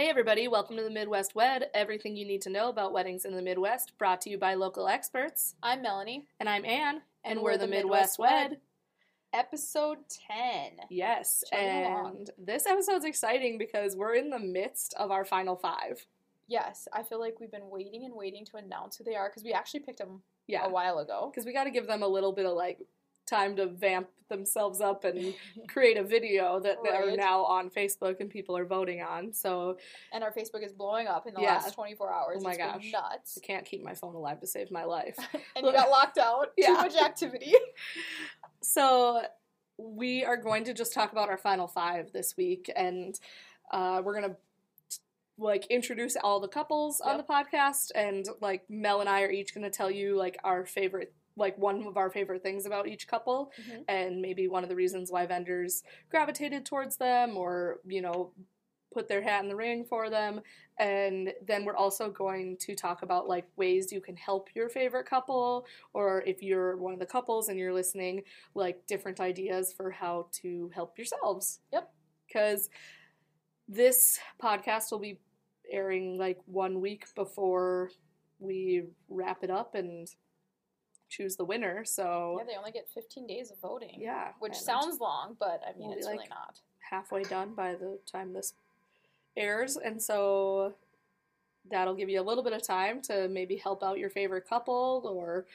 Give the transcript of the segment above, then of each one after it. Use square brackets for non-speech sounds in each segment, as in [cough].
Hey everybody, welcome to the Midwest Wed, everything you need to know about weddings in the Midwest, brought to you by local experts. I'm Melanie. And I'm Anne, and, we're, the Midwest, Wed. Episode 10. Yes, and along. this episode's exciting because we're in the midst of our final five. Yes, I feel like we've been waiting and waiting to announce who they are because we actually picked them Yeah, a while ago. because we got to give them a little bit of like time to vamp themselves up and [laughs] create a video that they are now on Facebook and people are voting on. So And our Facebook is blowing up in the Yeah. last 24 hours. Oh my It's gosh. nuts. I can't keep my phone alive to save my life. [laughs] and you got [laughs] locked out. Too much activity. So we are going to just talk about our final five this week, and uh, we're gonna like introduce all the couples on the podcast, and like Mel and I are each gonna tell you like our favorite. Like one of our favorite things about each couple, Mhm. and maybe one of the reasons why vendors gravitated towards them, or you know, put their hat in the ring for them. And then we're also going to talk about like ways you can help your favorite couple, or if you're one of the couples and you're listening, like different ideas for how to help yourselves. Yep. Because this podcast will be airing like one week before we wrap it up and choose the winner. So Yeah, they only get 15 days of voting. yeah, Which sounds long, but I mean, We'll it's like- really not. halfway done by the time this airs, and so that'll give you a little bit of time to maybe help out your favorite couple or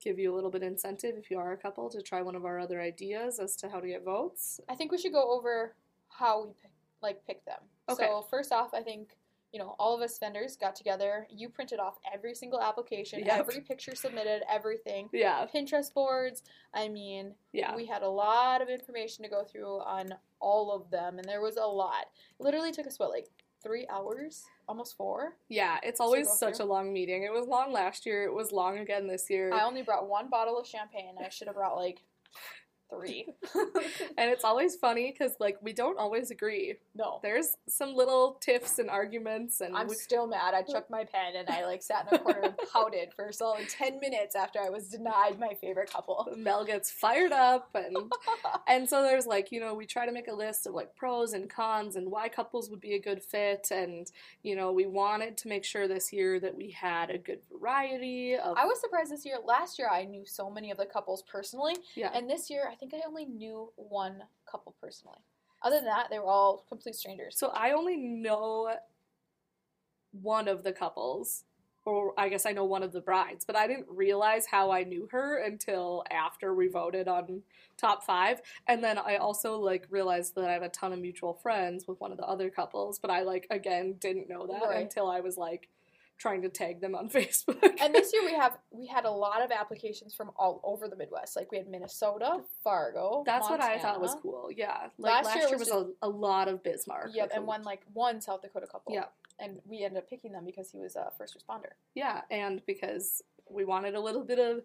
give you a little bit of incentive if you are a couple to try one of our other ideas as to how to get votes. I think we should go over how we pick, like pick them. Okay. So first off, I think you know all of us vendors got together. You printed off every single application, Yep. every picture submitted, everything. Yeah, Pinterest boards. I mean, yeah. we had a lot of information to go through on all of them, and there was a lot. Literally took us what like three hours, almost four. Yeah, it's always such through. a long meeting. It was long last year. It was long again this year. I only brought one bottle of champagne. I should have brought like three. [laughs] and it's always funny because, like, we don't always agree. no. There's some little tiffs and arguments, and I'm we- still mad. I chucked my pen and I like sat in a corner and [laughs] pouted for a solid ten minutes after I was denied my favorite couple. Mel gets fired up and [laughs] and so there's like you know we try to make a list of like pros and cons and why couples would be a good fit and you know we wanted to make sure this year that we had a good variety of I was surprised this year. Last year I knew so many of the couples personally, yeah and this year I think I only knew one couple personally. Other than that, they were all complete strangers. so I only know one of the couples or I guess I know one of the brides but I didn't realize how I knew her until after we voted on top 5 and then I also like realized that I have a ton of mutual friends with one of the other couples but I like again didn't know that Right. until I was like trying to tag them on [laughs] Facebook. and this year we have we had a lot of applications from all over the Midwest. Like we had Minnesota, Fargo. That's what I thought was cool. Yeah. Like Last last, year year was was, a, a lot of Bismarck. Yep, and one like one South Dakota couple. Yeah. and we ended up picking them because he was a first responder. Yeah, and because we wanted a little bit of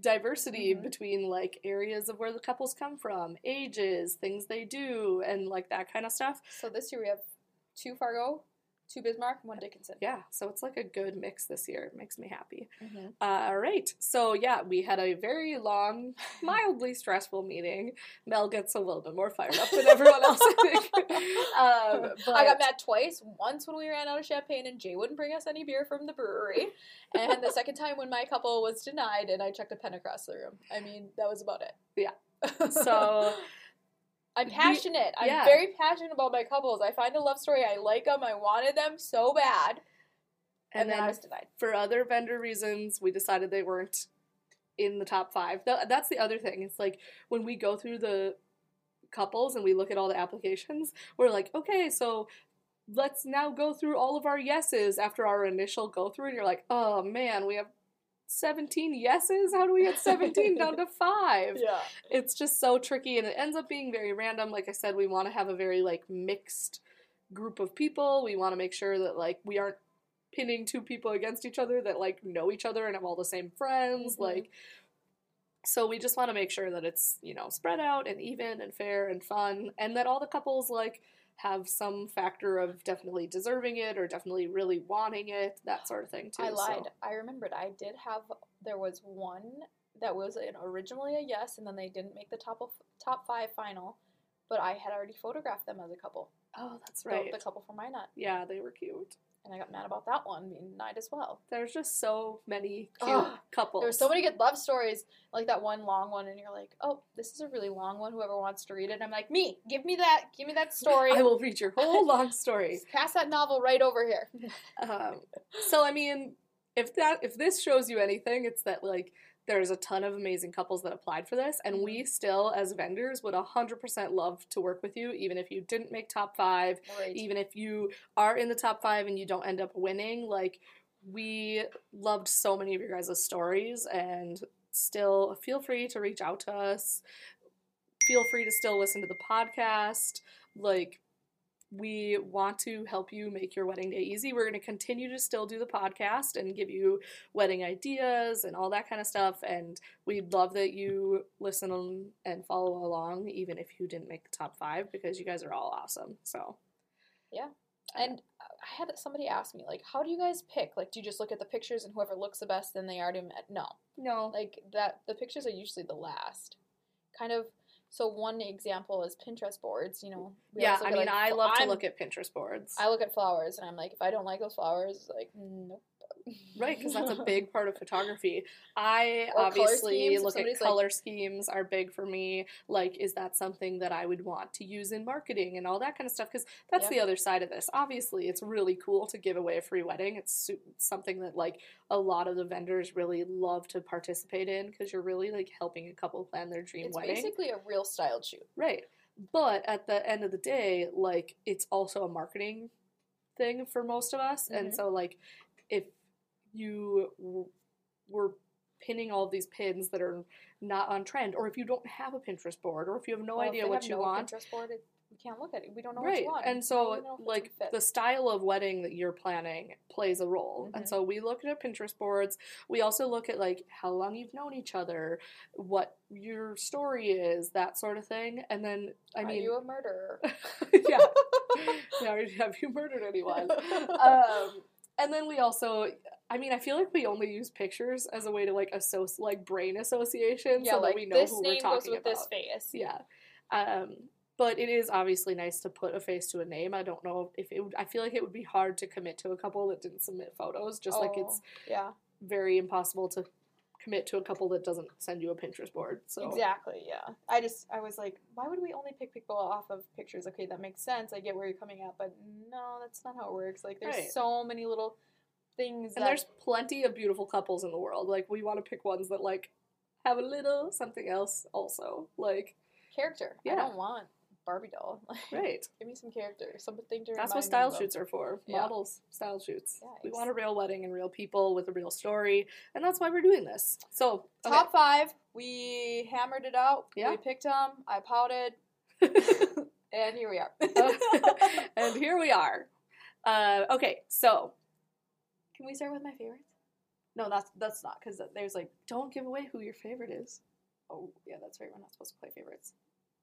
diversity Mhm. between like areas of where the couples come from, ages, things they do, and like that kind of stuff. So this year we have two Fargo, two Bismarck, and one Dickinson. Yeah, so it's like a good mix this year. It makes me happy. Mm-hmm. Uh, all right, so yeah, we had a very long, [laughs] mildly stressful meeting. Mel gets a little bit more fired up than everyone else, I think. [laughs] Um, but I got mad twice. Once when we ran out of champagne and Jay wouldn't bring us any beer from the brewery, and the second time when my couple was denied and I checked a pen across the room. I mean, that was about it. Yeah. [laughs] So I'm we- passionate. I'm very passionate about my couples. I find a love story. I like them. I wanted them so bad, and, and then I was denied. for other vendor reasons, we decided they weren't in the top five. That's the other thing. It's like when we go through the couples and we look at all the applications, we're like, okay, so let's now go through all of our yeses after our initial go through. And you're like, oh man, we have 17 yeses? How do we get 17 [laughs] down to five? Yeah. it's just so tricky and it ends up being very random like i said we want to have a very like mixed group of people we want to make sure that like we aren't pinning two people against each other that like know each other and have all the same friends Mhm. like so we just want to make sure that it's you know spread out and even and fair and fun and that all the couples like have some factor of definitely deserving it or definitely really wanting it that sort of thing too I so- lied. I remembered. I did have. There was one that was an, originally a yes, and then they didn't make the top of top five final. But I had already photographed them as a couple. Oh, that's right. The, couple from Minot. yeah, they were cute. And I got mad about that one being denied as well. There's just so many cute Ugh, couples. There's so many good love stories, like that one long one, and you're like, oh, this is a really long one. Whoever wants to read it, I'm like, me, give me that, give me that [laughs] story. I will read your whole long story. [laughs] Pass that novel right over here. [laughs] Um, so I mean, if that if this shows you anything, it's that like there's a ton of amazing couples that applied for this, and we mm-hmm. still, as vendors, would hundred percent love to work with you, even if you didn't make top five, Right. even if you are in the top five and you don't end up winning. Like we loved so many of your guys' stories, and still feel free to reach out to us. Feel free to still listen to the podcast. Like we want to help you make your wedding day easy. We're going to continue to still do the podcast and give you wedding ideas and all that kind of stuff. And we'd love that you listen and follow along, even if you didn't make the top five, because you guys are all awesome. So, yeah. And uh, I had somebody ask me, like, how do you guys pick? Like, do you just look at the pictures and whoever looks the best, then they already met? No, no. like that. The pictures are usually the last. Kind of. So one example is Pinterest boards. You know. yeah, I at, mean, like, I love to I'm- look at Pinterest boards. I look at flowers and I'm like, if I don't like those flowers, like, nope. Right, because that's a [laughs] big part of photography. I Or obviously look at somebody's like- color schemes are big for me. Like, is that something that I would want to use in marketing and all that kind of stuff? Because that's Yeah. the other side of this. Obviously, it's really cool to give away a free wedding. It's something that like a lot of the vendors really love to participate in because you're really like helping a couple plan their dream wedding. It's wedding. basically a real styled shoot. Right. But at the end of the day, like it's also a marketing thing for most of us. And Mhm. so like if you w- were pinning all of these pins that are not on trend or if you don't have a Pinterest board or if you have no Well, idea what you no want, Pinterest board, it, we can't look at it. We don't know what you want. and so even know if it's like the style of wedding that you're planning plays a role and Mhm. so we look at pinterest boards we also look at like how long you've known each other what your story is that sort of thing and then i Are mean Are you a murderer? [laughs] yeah [laughs] yeah have you murdered anyone [laughs] um, and then we also i mean i feel like we only use pictures as a way to like associate like brain association yeah, so like that we know this who name we're goes talking with about this face. yeah. Um, but it is obviously nice to put a face to a name. I don't know if it would, I feel like it would be hard to commit to a couple that didn't submit photos, just like it's Oh, yeah, very impossible to commit to a couple that doesn't send you a Pinterest board. So exactly. Yeah, I just I was like, why would we only pick people off of pictures? Okay, that makes sense. I get where you're coming at, but no, that's not how it works. Like, there's Right. so many little things. and that, there's plenty of beautiful couples in the world. Like we want to pick ones that like have a little something else also. Like character. I Yeah. don't want Barbie doll. [laughs] Like, right. Give me some character, something to. That's what style shoots are for. Yeah. Models, style shoots. Yeah, we want a real wedding and real people with a real story, and that's why we're doing this. So okay. Top five. We hammered it out. Yeah. We picked them. I pouted, [laughs] and here we are. [laughs] and here we are. Uh, okay, so Can we start with my favorites? No, that's that's not because there's like don't give away who your favorite is. oh yeah, that's right. We're not supposed to play favorites.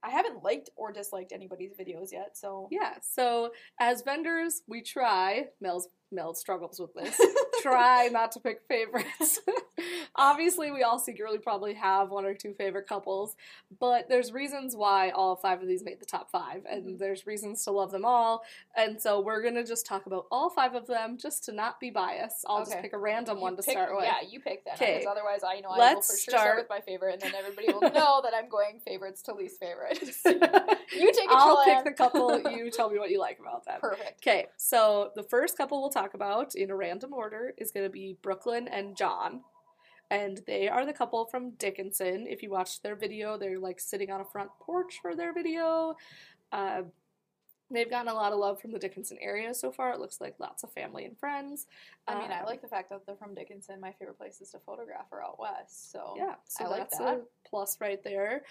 I haven't liked or disliked anybody's videos yet, so Yeah, so as vendors, we try. Mel's Mel struggles with this. [laughs] try not to pick favorites. [laughs] Obviously, we all secretly probably have one or two favorite couples, but there's reasons why all five of these made the top 5 and Mhm. there's reasons to love them all. And so we're gonna just talk about all five of them, just to not be biased. I'll just pick a random You one to pick- start with. Yeah, you pick that. Okay. Because otherwise, I know I will Let's for sure start- start with my favorite, and then everybody will [laughs] know that I'm going favorites to least favorites. [laughs] you take I'll pick the couple. You tell me what you like about them. Perfect. Okay, so the first couple we'll talk about in a random order is going to be Brooklyn and John. And they are the couple from Dickinson. If you watched their video, they're like sitting on a front porch for their video. Uh, they've gotten a lot of love from the Dickinson area so far. It looks like lots of family and friends. I mean, I Um, like the fact that they're from Dickinson. My favorite places to photograph are out west. So Yeah, so I like that's that. a plus right there.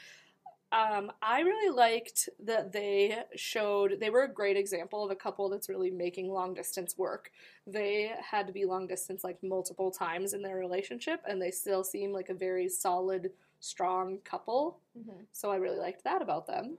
Um, I really liked that they showed they were a great example of a couple that's really making long distance work. They had to be long distance like multiple times in their relationship, and they still seem like a very solid, strong couple. Mhm. So I really liked that about them.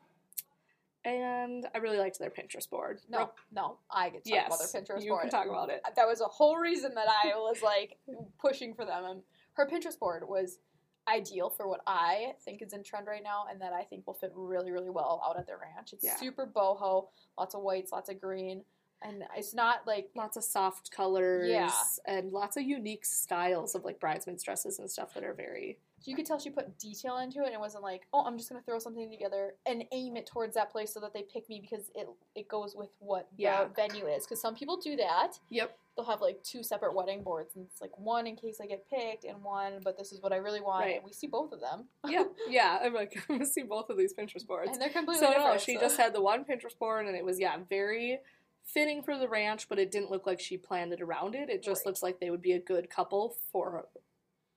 And I really liked their Pinterest board. no, no, I get to talk yes, about their Pinterest you board. can talk about it. that was a whole reason that I was like pushing for them. And her Pinterest board was ideal for what I think is in trend right now and that I think will fit really, really well out at the ranch. It's Yeah. super boho, lots of whites, lots of green. And it's not like lots of soft colors Yeah. and lots of unique styles of like bridesmaids dresses and stuff that are very you could tell she put detail into it and it wasn't like, oh, I'm just gonna throw something together and aim it towards that place so that they pick me because it it goes with what Yeah. the venue is. Because some people do that. Yep. They'll have like two separate wedding boards and it's like one in case I get picked and one, but this is what I really want. Right. And we see both of them. [laughs] Yeah, yeah. I'm like [laughs] I'm gonna see both of these Pinterest boards. And they're completely So no, she so- just had the one Pinterest board and it was yeah, very fitting for the ranch, but it didn't look like she planned it around it. It just Right. looks like they would be a good couple for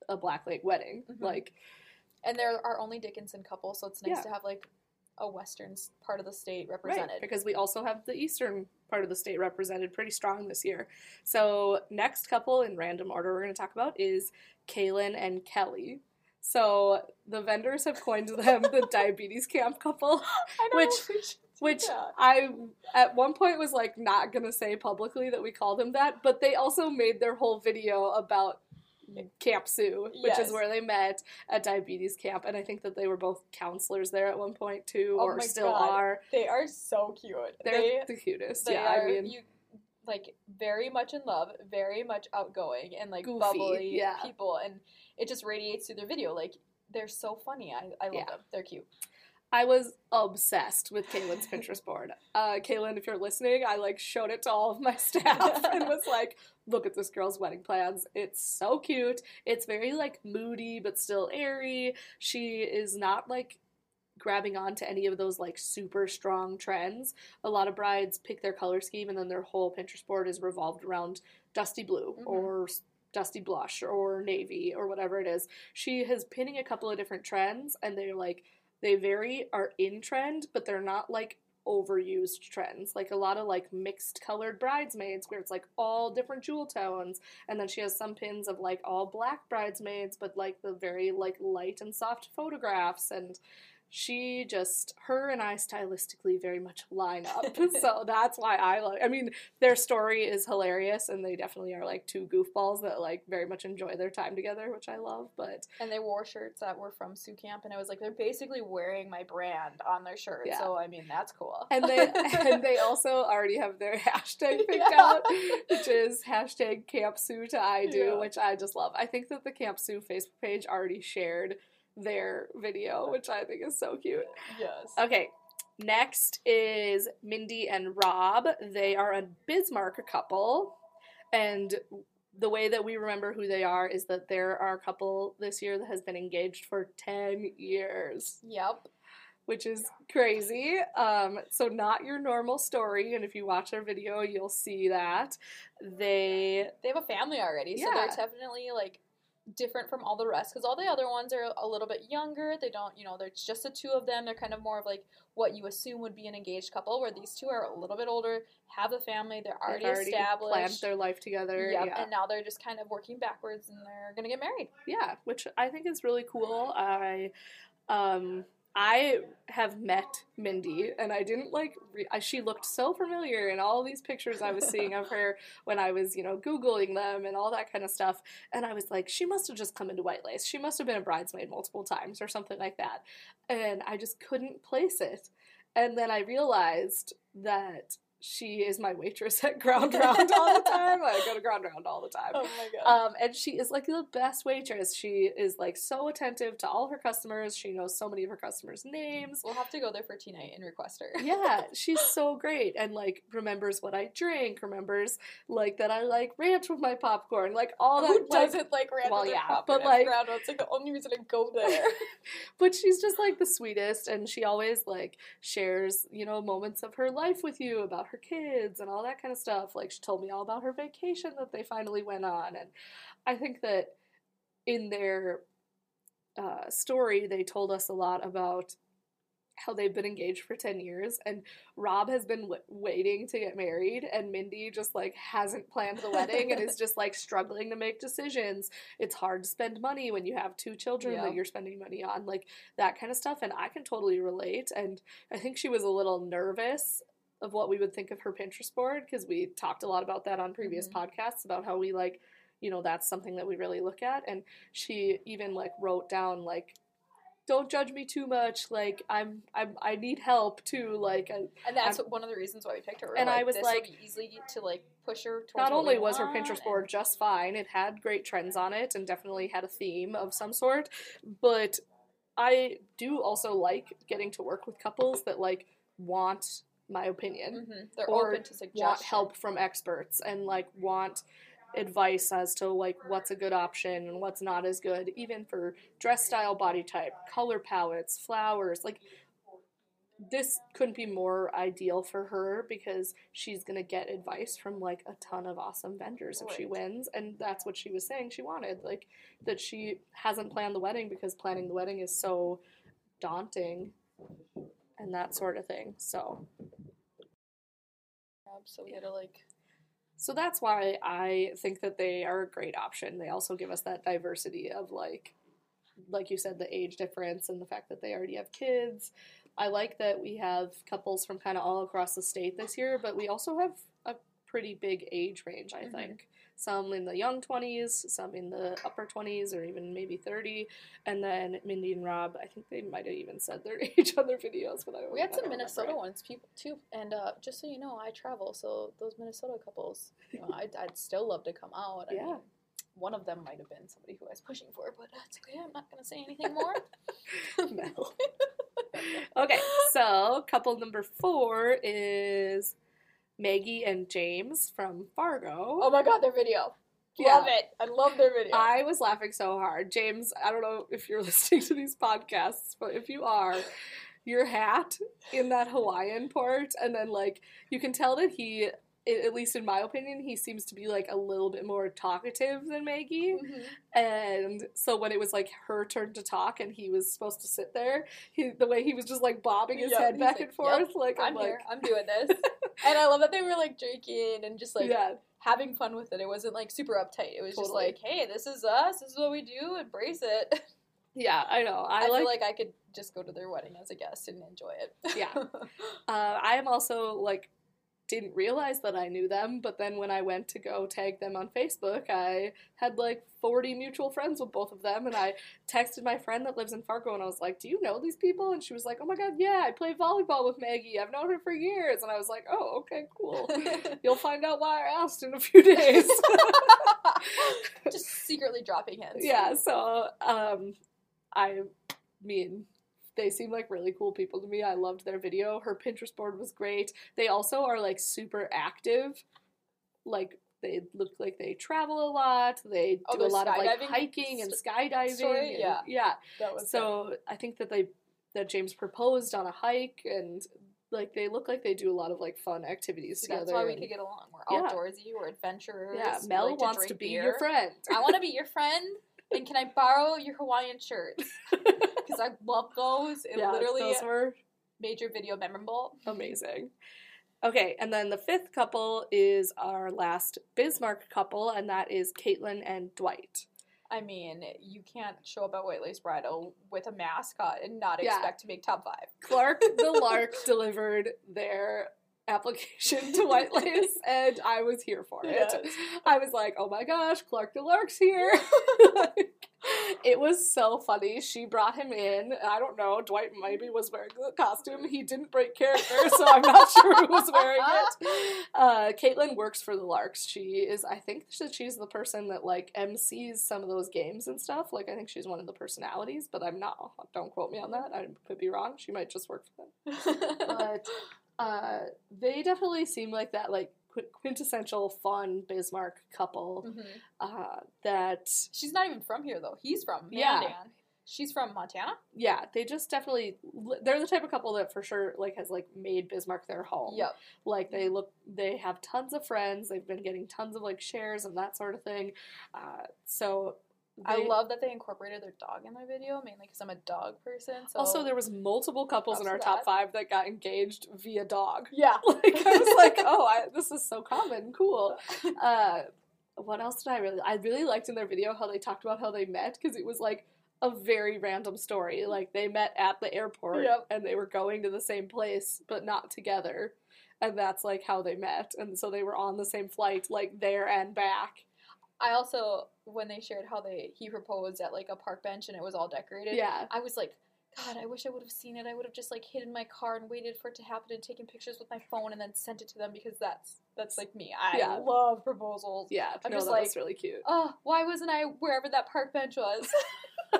a Black Lake wedding. Mhm. Like And there are only Dickinson couples, so it's nice Yeah. to have like a western part of the state Right, represented. because we also have the eastern part of the state represented pretty strong this year. So, next couple in random order we're going to talk about is Kaylin and Kelly. So, the vendors have coined them the [laughs] diabetes camp couple, I know, which- we should do which that. I at one point was like not going to say publicly that we called them that, but they also made their whole video about Camp Sioux, which Yes. is where they met at diabetes camp, and I think that they were both counselors there at one point too, Oh or still God. are. They are so cute. They're they the cutest. they yeah, are I mean, you like very much in love, very much outgoing and like Goofy, bubbly yeah. people, and it just radiates through their video. Like they're so funny. I I love Yeah. them. They're cute. I was obsessed with Kaylin's Pinterest board. Uh, Kaylin, if you're listening, I like showed it to all of my [laughs] staff and was like, "Look at this girl's wedding plans. It's so cute. It's very like moody but still airy. She is not like." grabbing on to any of those like super strong trends. A lot of brides pick their color scheme and then their whole Pinterest board is revolved around dusty blue Mhm. or dusty blush or navy or whatever it is. She is pinning a couple of different trends and they're like they very are in trend, but they're not like overused trends. Like a lot of like mixed colored bridesmaids where it's like all different jewel tones and then she has some pins of like all black bridesmaids but like the very like light and soft photographs and she just her and I stylistically very much line up. [laughs] so that's why I love. I mean their story is hilarious and they definitely are like two goofballs that like very much enjoy their time together, which I love, but And they wore shirts that were from Sioux Camp, and I was like, they're basically wearing my brand on their shirt. Yeah. So I mean, that's cool. and they [laughs] and they also already have their [laughs] hashtag picked Yeah. out, which is hashtag Camp Sioux to I do, Yeah. which I just love. I think that the Camp Sioux Facebook page already shared their video, which I think is so cute. yes. Okay, next is Mindy and Rob. They are a Bismarck couple, and the way that we remember who they are is that there are a couple this year that has been engaged for 10 years Yep. which is crazy. Um, so not your normal story, and if you watch their video, you'll see that they They have a family already, so Yeah. they're definitely like different from all the rest because all the other ones are a little bit younger. They don't, you know, there's just the two of them. They're kind of more of like what you assume would be an engaged couple, where these two are a little bit older, have a family, they're already, already established. planned their life together. Yep, Yeah, and now they're just kind of working backwards and they're gonna get married. yeah, which I think is really cool. I um I have met Mindy, and I didn't like. Re- I, she looked so familiar in all these pictures I was seeing of her [laughs] when I was, you know, googling them and all that kind of stuff. And I was like, she must have just come into White Lace. She must have been a bridesmaid multiple times or something like that. And I just couldn't place it. And then I realized that she is my waitress at Ground [laughs] Round all the time. I go to Ground Round all the time. Oh my god. Um, and she is like the best waitress. She is like so attentive to all her customers. She knows so many of her customers' names. we'll have to go there for tea night and request her. Yeah, [laughs] she's so great and like remembers what I drink, remembers like that I like ranch with my popcorn, like all that. Who like- doesn't like random well, yeah, popcorn but, like- Ground Round? It's like the only reason I go there. [laughs] but she's just like the sweetest and she always like shares you know moments of her life with you about her kids and all that kind of stuff like she told me all about her vacation that they finally went on and i think that in their uh, story they told us a lot about how they've been engaged for 10 years and rob has been w- waiting to get married and mindy just like hasn't planned the wedding and is [laughs] just like struggling to make decisions it's hard to spend money when you have two children Yeah. that you're spending money on like that kind of stuff and i can totally relate and i think she was a little nervous of what we would think of her pinterest board because we talked a lot about that on previous Mhm. podcasts about how we like you know that's something that we really look at and she even like wrote down like don't judge me too much like i'm i'm i need help too like I, And that's one of the reasons why we picked her. We're And I was like- easily to like push her towards. not only was her pinterest board just fine it had great trends on it and definitely had a theme of some sort but i do also like getting to work with couples that like want my opinion Mhm. They're or open to suggestions. want help from experts and like want advice as to like what's a good option and what's not as good even for dress style body type color palettes flowers like this couldn't be more ideal for her because she's going to get advice from like a ton of awesome vendors if she wins and that's what she was saying she wanted like that she hasn't planned the wedding because planning the wedding is so daunting and that sort of thing so So we had to like. So that's why I think that they are a great option. They also give us that diversity of like like you said the age difference and the fact that they already have kids. I like that we have couples from kind of all across the state this year, but we also have a pretty big age range, I Mhm. think. Some in the young 20s, some in the upper 20s or even maybe 30, and then Mindy and Rob, I think they might have even said their age [laughs] on their videos, but I We had some Minnesota remember. ones, people too, and uh, just so you know, I travel, so those Minnesota couples, you know, I'd, I'd still love to come out. I [laughs] Yeah. mean, one of them might have been somebody who I was pushing for, but that's okay. I'm not gonna say anything more. [laughs] Mel. okay, so couple number four is Maggie and James from Fargo. oh my god, their video. Yeah. Love it. I love their video. I was laughing so hard. James, I don't know if you're [laughs] listening to these podcasts, but if you are, your hat in that Hawaiian part, and then like you can tell that he, at least in my opinion, he seems to be like a little bit more talkative than Maggie. Mhm. And so when it was like her turn to talk and he was supposed to sit there, he, the way he was just like bobbing his Yep, head he's back like, and forth, "Yep, like I'm, I'm like, here. I'm doing this. [laughs] and I love that they were like drinking and just like yeah, having fun with it. It wasn't like super uptight. It was just like, hey, this is us. This is what we do. Embrace it. [laughs] yeah, I know. I, I, like, feel like I could just go to their wedding as a guest and enjoy it. Yeah. [laughs] uh, I am also like didn't realize that I knew them, but then when I went to go tag them on Facebook, I had like 40 mutual friends with both of them, and I texted my friend that lives in Fargo, and I was like, "Do you know these people?" And she was like, "Oh my god, yeah, I play volleyball with Maggie. I've known her for years." And I was like, "Oh, okay, cool." [laughs] You'll find out why I asked in a few days. just secretly dropping hints. yeah, so um, I mean, they seem like really cool people to me. I loved their video. Her Pinterest board was great. They also are like super active. Like they look like they travel a lot. They Oh, do a lot of like hiking and skydiving. story? and- Yeah. yeah. So I think that they that James proposed on a hike and like they look like they do a lot of like fun activities good. together. That's why we could get along. We're Yeah. outdoorsy. We're adventurers. yeah, Mel like wants drink to be beer. your friend. I want to [laughs] be your friend. And can I borrow your Hawaiian shirts? [laughs] Because I love those. It yeah, literally those were made your video memorable. Amazing. Okay, and then the fifth couple is our last Bismarck couple, and that is Caitlin and Dwight. I mean, you can't show up at White Lace Bridal with a mascot and not Yeah. expect to make top five. Clark [laughs] the Lark delivered their application to White Lace, [laughs] and I was here for it. I was like, oh my gosh, Clark the Lark's here. [laughs] it was so funny. She brought him in. I don't know. Dwight maybe was wearing the costume. He didn't break character, so I'm not [laughs] sure who was wearing it. Uh, Caitlin works for the Larks. She is, I think that she's the person that like MCs some of those games and stuff. Like, I think she's one of the personalities, but I'm not. Don't quote me on that. I could be wrong. She might just work for them but uh, they definitely seem like that like quintessential fun Bismarck couple Mhm. uh, that She's not even from here though. He's from Yeah. Mandan. She's from Montana. yeah they just definitely they're the type of couple that for sure like has like made Bismarck their home Yep. like they look they have tons of friends they've been getting tons of like shares and that sort of thing uh, so I love that they incorporated their dog in their video, mainly because I'm a dog person. So also there was multiple couples in our top that. five that got engaged via dog [laughs] yeah, [laughs] like I was like, [laughs] oh, I, this is so common, cool. Uh, what else did I really? I really liked in their video how they talked about how they met because it was like a very random story. Like they met at the airport Yep. and they were going to the same place but not together, and that's like how they met. And so they were on the same flight, like there and back. I also when they shared how they he proposed at like a park bench and it was all decorated. Yeah. I was like, God, I wish I would have seen it. I would have just like hidden my car and waited for it to happen and taken pictures with my phone and then sent it to them because that's that's like me. I Yeah. love proposals. Yeah. I'm no, just like- was really cute. Oh, why wasn't I wherever that park bench was? [laughs] [laughs]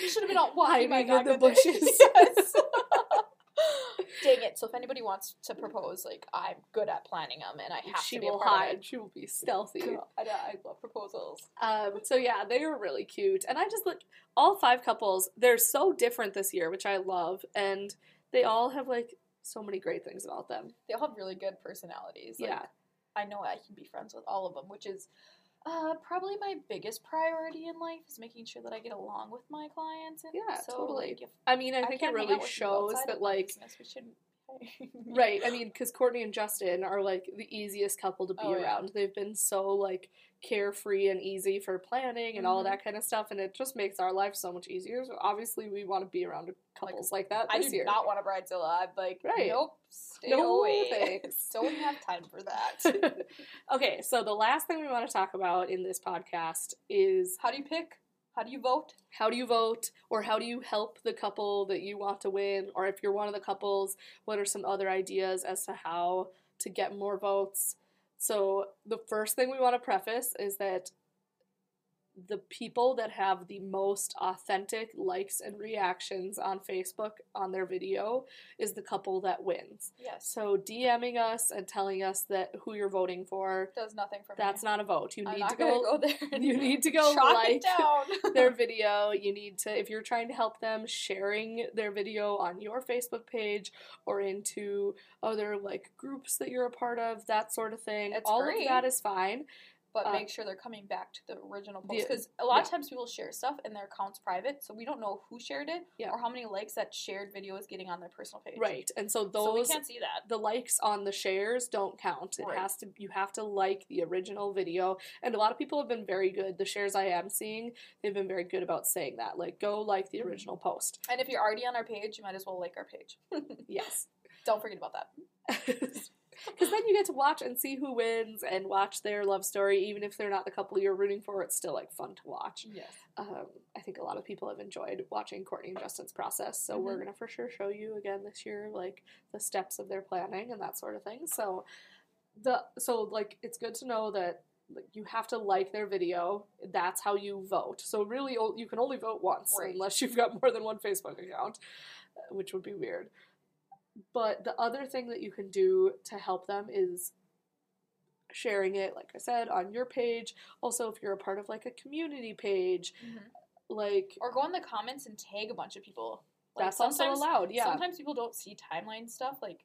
You should have been out walking my in the [laughs] bushes. yes. Dang it! So if anybody wants to propose, like I'm good at planning them, and I have she to be a will part of hide. it. She will be stealthy. God, I, I love proposals. Um, so yeah, they were really cute, and I just look all five couples. They're so different this year, which I love, and they all have like so many great things about them. They all have really good personalities. Like, yeah, I know I can be friends with all of them, which is uh, probably my biggest priority in life is making sure that I get along with my clients. And Yeah, so, totally. Like, I mean, I I think it really out with you shows that like business, we shouldn't. Right. I mean, because Courtney and Justin are like the easiest couple to be Oh, yeah. around. They've been so like carefree and easy for planning and all of Mhm. that kind of stuff, and it just makes our life so much easier. So obviously, we want to be around couples like, that I do year. not want a bridezilla. I'm like, Right. nope, stay No away. thanks. [laughs] Don't have time for that. [laughs] okay, so the last thing we want to talk about in this podcast is How do you pick? How do you vote? how do you vote? Or how do you help the couple that you want to win? Or if you're one of the couples what are some other ideas as to how to get more votes? So the first thing we want to preface is that the people that have the most authentic likes and reactions on Facebook on their video is the couple that wins. Yes. So DMing us and telling us that who you're voting for, Does nothing for me. that's not a vote. You I'm need to go, go there. [laughs] you need to go like down. [laughs] their [laughs] video. You need to, if you're trying to help them, sharing their video on your Facebook page or into other like groups that you're a part of, that sort of thing. It's All great. of that is fine. But Uh, make sure they're coming back to the original post because a lot yeah. of times people share stuff and their account's private, so we don't know who shared it Yeah. or how many likes that shared video is getting on their personal page. Right. And so So we those can't see that. the likes on the shares don't count. It Right. has to you have to like the original video. And a lot of people have been very good. The shares I am seeing, they've been very good about saying that. Like go like the original post. And if you're already on our page, you might as well like our page. [laughs] Yes. don't forget about that. [laughs] [laughs] Because then you get to watch and see who wins and watch their love story, even if they're not the couple you're rooting for. It's still like fun to watch. Yes. Um, I think a lot of people have enjoyed watching Courtney and Justin's process, so we're Mhm. gonna for sure show you again this year, like the steps of their planning and that sort of thing. So the so like it's good to know that like, you have to like their video. That's how you vote. So really, you can only vote once Right. unless you've got more than one Facebook account, which would be weird. But the other thing that you can do to help them is sharing it, like I said, on your page. Also, if you're a part of like a community page, mm-hmm. like Or go in the comments and tag a bunch of people. Like, that's also allowed. Yeah. Sometimes people don't see timeline stuff. Like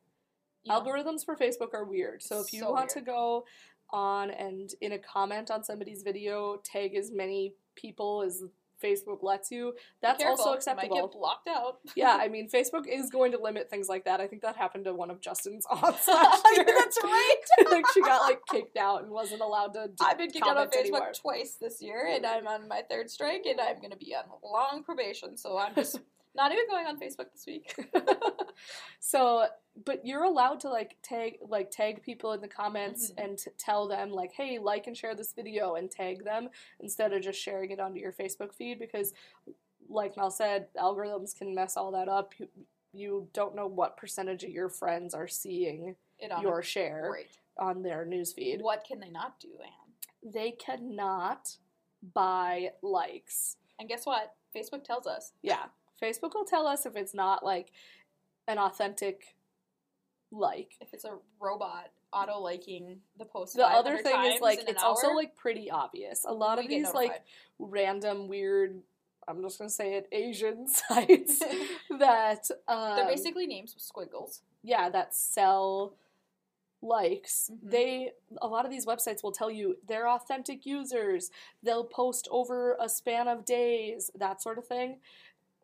you know, Algorithms for Facebook are weird. So if you So want to go on and in a comment on somebody's video, tag as many people as Facebook lets you, that's careful, also acceptable. Might get blocked out. [laughs] yeah, I mean, Facebook is going to limit things like that. I think that happened to one of Justin's [laughs] aunts last [laughs] year. That's right. like she got like kicked out and wasn't allowed to. d- I've been kicked out on Facebook anymore. twice this year, and I'm on my third strike, and I'm going to be on long probation. So I'm just not even going on Facebook this week. [laughs] so, but you're allowed to like tag like tag people in the comments Mhm. and t- tell them like, hey, like and share this video and tag them instead of just sharing it onto your Facebook feed because, like Mel said, algorithms can mess all that up. You, you don't know what percentage of your friends are seeing It on your share Great. on their newsfeed. What can they not do, Anne? They cannot buy likes. And guess what? Facebook tells us. Yeah. Facebook will tell us if it's not like an authentic like. If it's a robot auto liking the post. The other thing is like it's also like pretty obvious. A lot we of these like random weird I'm just gonna say it Asian [laughs] sites [laughs] that um, They're basically names with squiggles. yeah that sell likes Mhm. they a lot of these websites will tell you they're authentic users they'll post over a span of days that sort of thing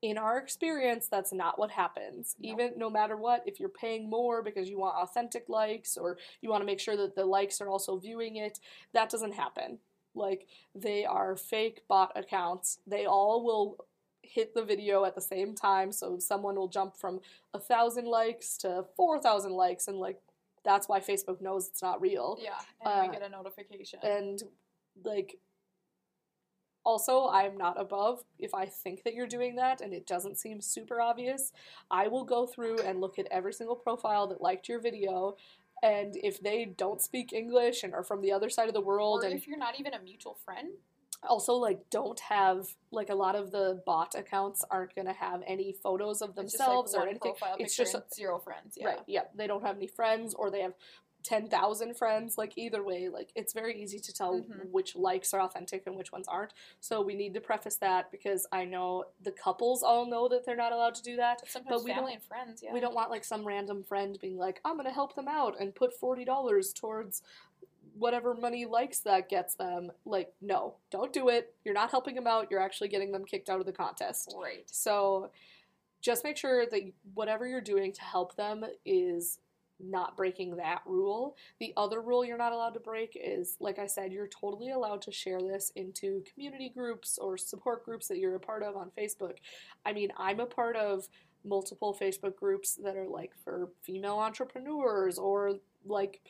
in our experience that's not what happens No. even no matter what if you're paying more because you want authentic likes or you want to make sure that the likes are also viewing it that doesn't happen like they are fake bot accounts they all will hit the video at the same time so someone will jump from a thousand likes to four thousand likes and like that's why facebook knows it's not real Yeah, and Uh, we get a notification. and like also i'm not above if i think that you're doing that and it doesn't seem super obvious i will go through and look at every single profile that liked your video and if they don't speak english and are from the other side of the world Or and if you're not even a mutual friend, also like don't have like a lot of the bot accounts aren't going to have any photos of themselves like, or anything it's just zero friends. Yeah. Right. Yep. They don't have any friends or they have 10,000 friends. Like, either way, like, it's very easy to tell Mhm. which likes are authentic and which ones aren't. So, we need to preface that because I know the couples all know that they're not allowed to do that. But But we family don't- and friends. Yeah. We don't want, like, some random friend being like, I'm going to help them out and put $40 towards whatever money likes that gets them. Like, no, don't do it. You're not helping them out. You're actually getting them kicked out of the contest. Right. So just make sure that whatever you're doing to help them is not breaking that rule. The other rule you're not allowed to break is, like I said, you're totally allowed to share this into community groups or support groups that you're a part of on Facebook. I mean, I'm a part of multiple Facebook groups that are like for female entrepreneurs or like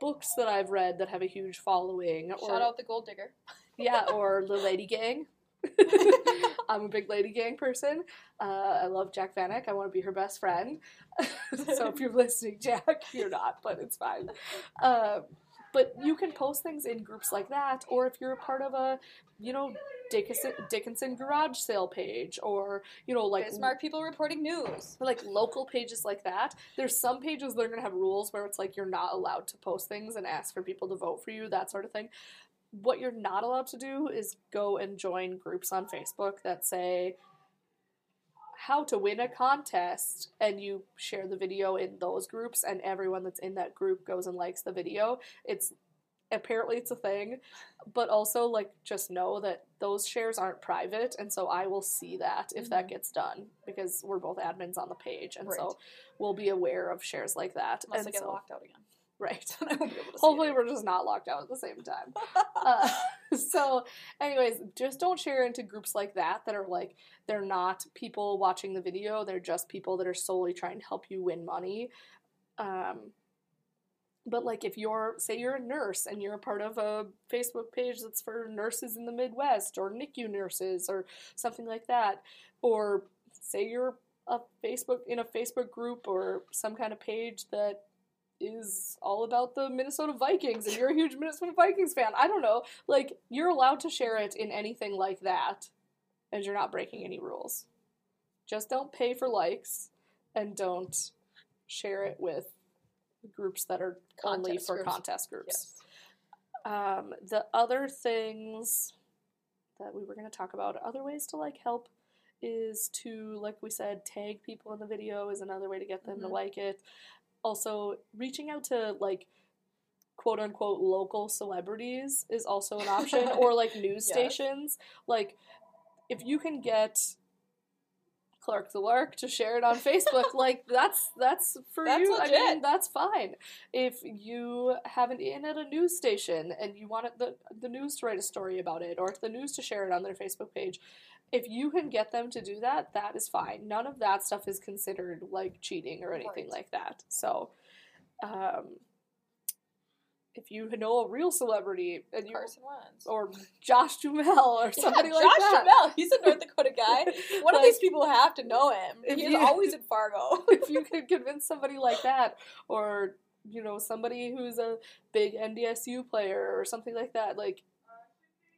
books that I've read that have a huge following or Shout out the gold digger. yeah, or [laughs] the Lady Gang. [laughs] I'm a big Lady Gang person. Uh, I love Jac Vanek. I want to be her best friend. [laughs] so if you're listening, Jack, you're not, but it's fine. Uh, but you can post things in groups like that, or if you're a part of a, you know, Dickinson, Dickinson garage sale page, or you know, like smart people reporting news. like local pages like that. There's some pages that are gonna have rules where it's like you're not allowed to post things and ask for people to vote for you, that sort of thing. What you're not allowed to do is go and join groups on Facebook that say how to win a contest and you share the video in those groups and everyone that's in that group goes and likes the video. It's apparently it's a thing, but also like just know that those shares aren't private and so I will see that if that Mhm. gets done because we're both admins on the page and Right. so we'll be aware of shares like that. Unless and I get so, locked out again. [laughs] right. [laughs] I won't be able to Hopefully we're just not locked out at the same time. [laughs] Uh, so, anyways, just don't share into groups like that that are like they're not people watching the video; they're just people that are solely trying to help you win money. Um, but like, if you're say you're a nurse and you're a part of a Facebook page that's for nurses in the Midwest or NICU nurses or something like that, or say you're a Facebook in a Facebook group or some kind of page that is all about the Minnesota Vikings and you're a huge Minnesota Vikings fan. I don't know. Like you're allowed to share it in anything like that and you're not breaking any rules. Just don't pay for likes and don't share it with groups that are only for groups. contest groups. Yes. Um, the other things that we were going to talk about, other ways to like help, is to like we said, tag people in the video is another way to get them to Mhm. like it. Also, reaching out to like quote unquote local celebrities is also an option, [laughs] or like news Yes. stations. Like, if you can get Clark the Lark to share it on Facebook, [laughs] like that's that's for That's you. I mean, that's fine. If you have an in at a news station and you wanted the the news to write a story about it, or the news to share it on their Facebook page, if you can get them to do that, that is fine. None of that stuff is considered like cheating or anything Right. like that. So, um, if you know a real celebrity and you Carson Wentz. or Josh Duhamel or [laughs] somebody yeah, like Josh that. Duhamel. He's a North Dakota guy. [laughs] One of these people have to know him. He's you- [laughs] always in Fargo. if you could convince somebody like that, or you know somebody who's a big NDSU player or something like that, like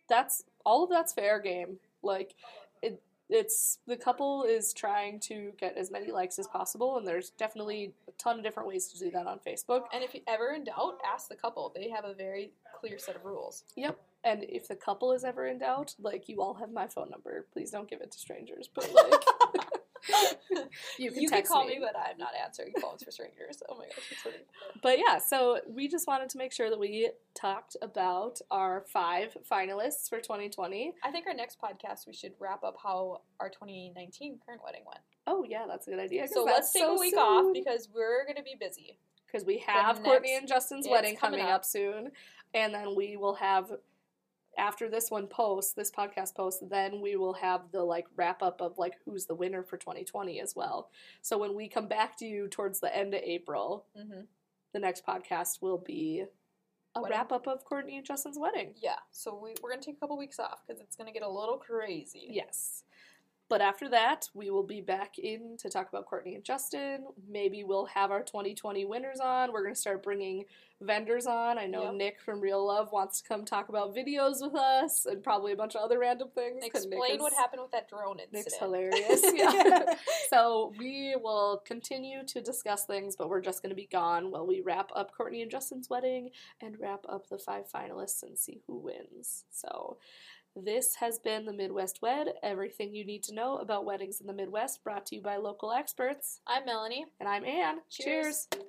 that's all of that's fair game. Like it, it's the couple is trying to get as many likes as possible, and there's definitely a ton of different ways to do that on Facebook. And if you ever in doubt, ask the couple. They have a very clear set of rules. Yep. And if the couple is ever in doubt, like you all have my phone number. Please don't give it to strangers. But like, [laughs] you can you can call me. but I'm not answering phones for strangers. Oh my gosh. But yeah, so we just wanted to make sure that we talked about our five finalists for 2020. I think our next podcast we should wrap up how our 2019 current wedding went. Oh yeah, that's a good idea. So let's take a week off because we're gonna be busy. because we have Courtney and Justin's wedding coming coming up. up soon, and then we will have after this one posts, this podcast posts, then we will have the like wrap up of like who's the winner for 2020 as well. So when we come back to you towards the end of April, Mm-hmm. the next podcast will be a wedding. wrap up of Courtney and Justin's wedding. Yeah, so we, we're gonna take a couple weeks off because it's gonna get a little crazy. Yes. But after that, we will be back in to talk about Courtney and Justin. Maybe we'll have our 2020 winners on. We're going to start bringing vendors on. I know Yep. Nick from Real Love wants to come talk about videos with us and probably a bunch of other random things. Explain what happened with that drone incident. Nick's hilarious. [laughs] Yeah. [laughs] so we will continue to discuss things, but we're just going to be gone while we wrap up Courtney and Justin's wedding and wrap up the five finalists and see who wins. So this has been the Midwest Wed, everything you need to know about weddings in the Midwest, brought to you by local experts. I'm Melanie. And I'm Anne. Cheers. Cheers.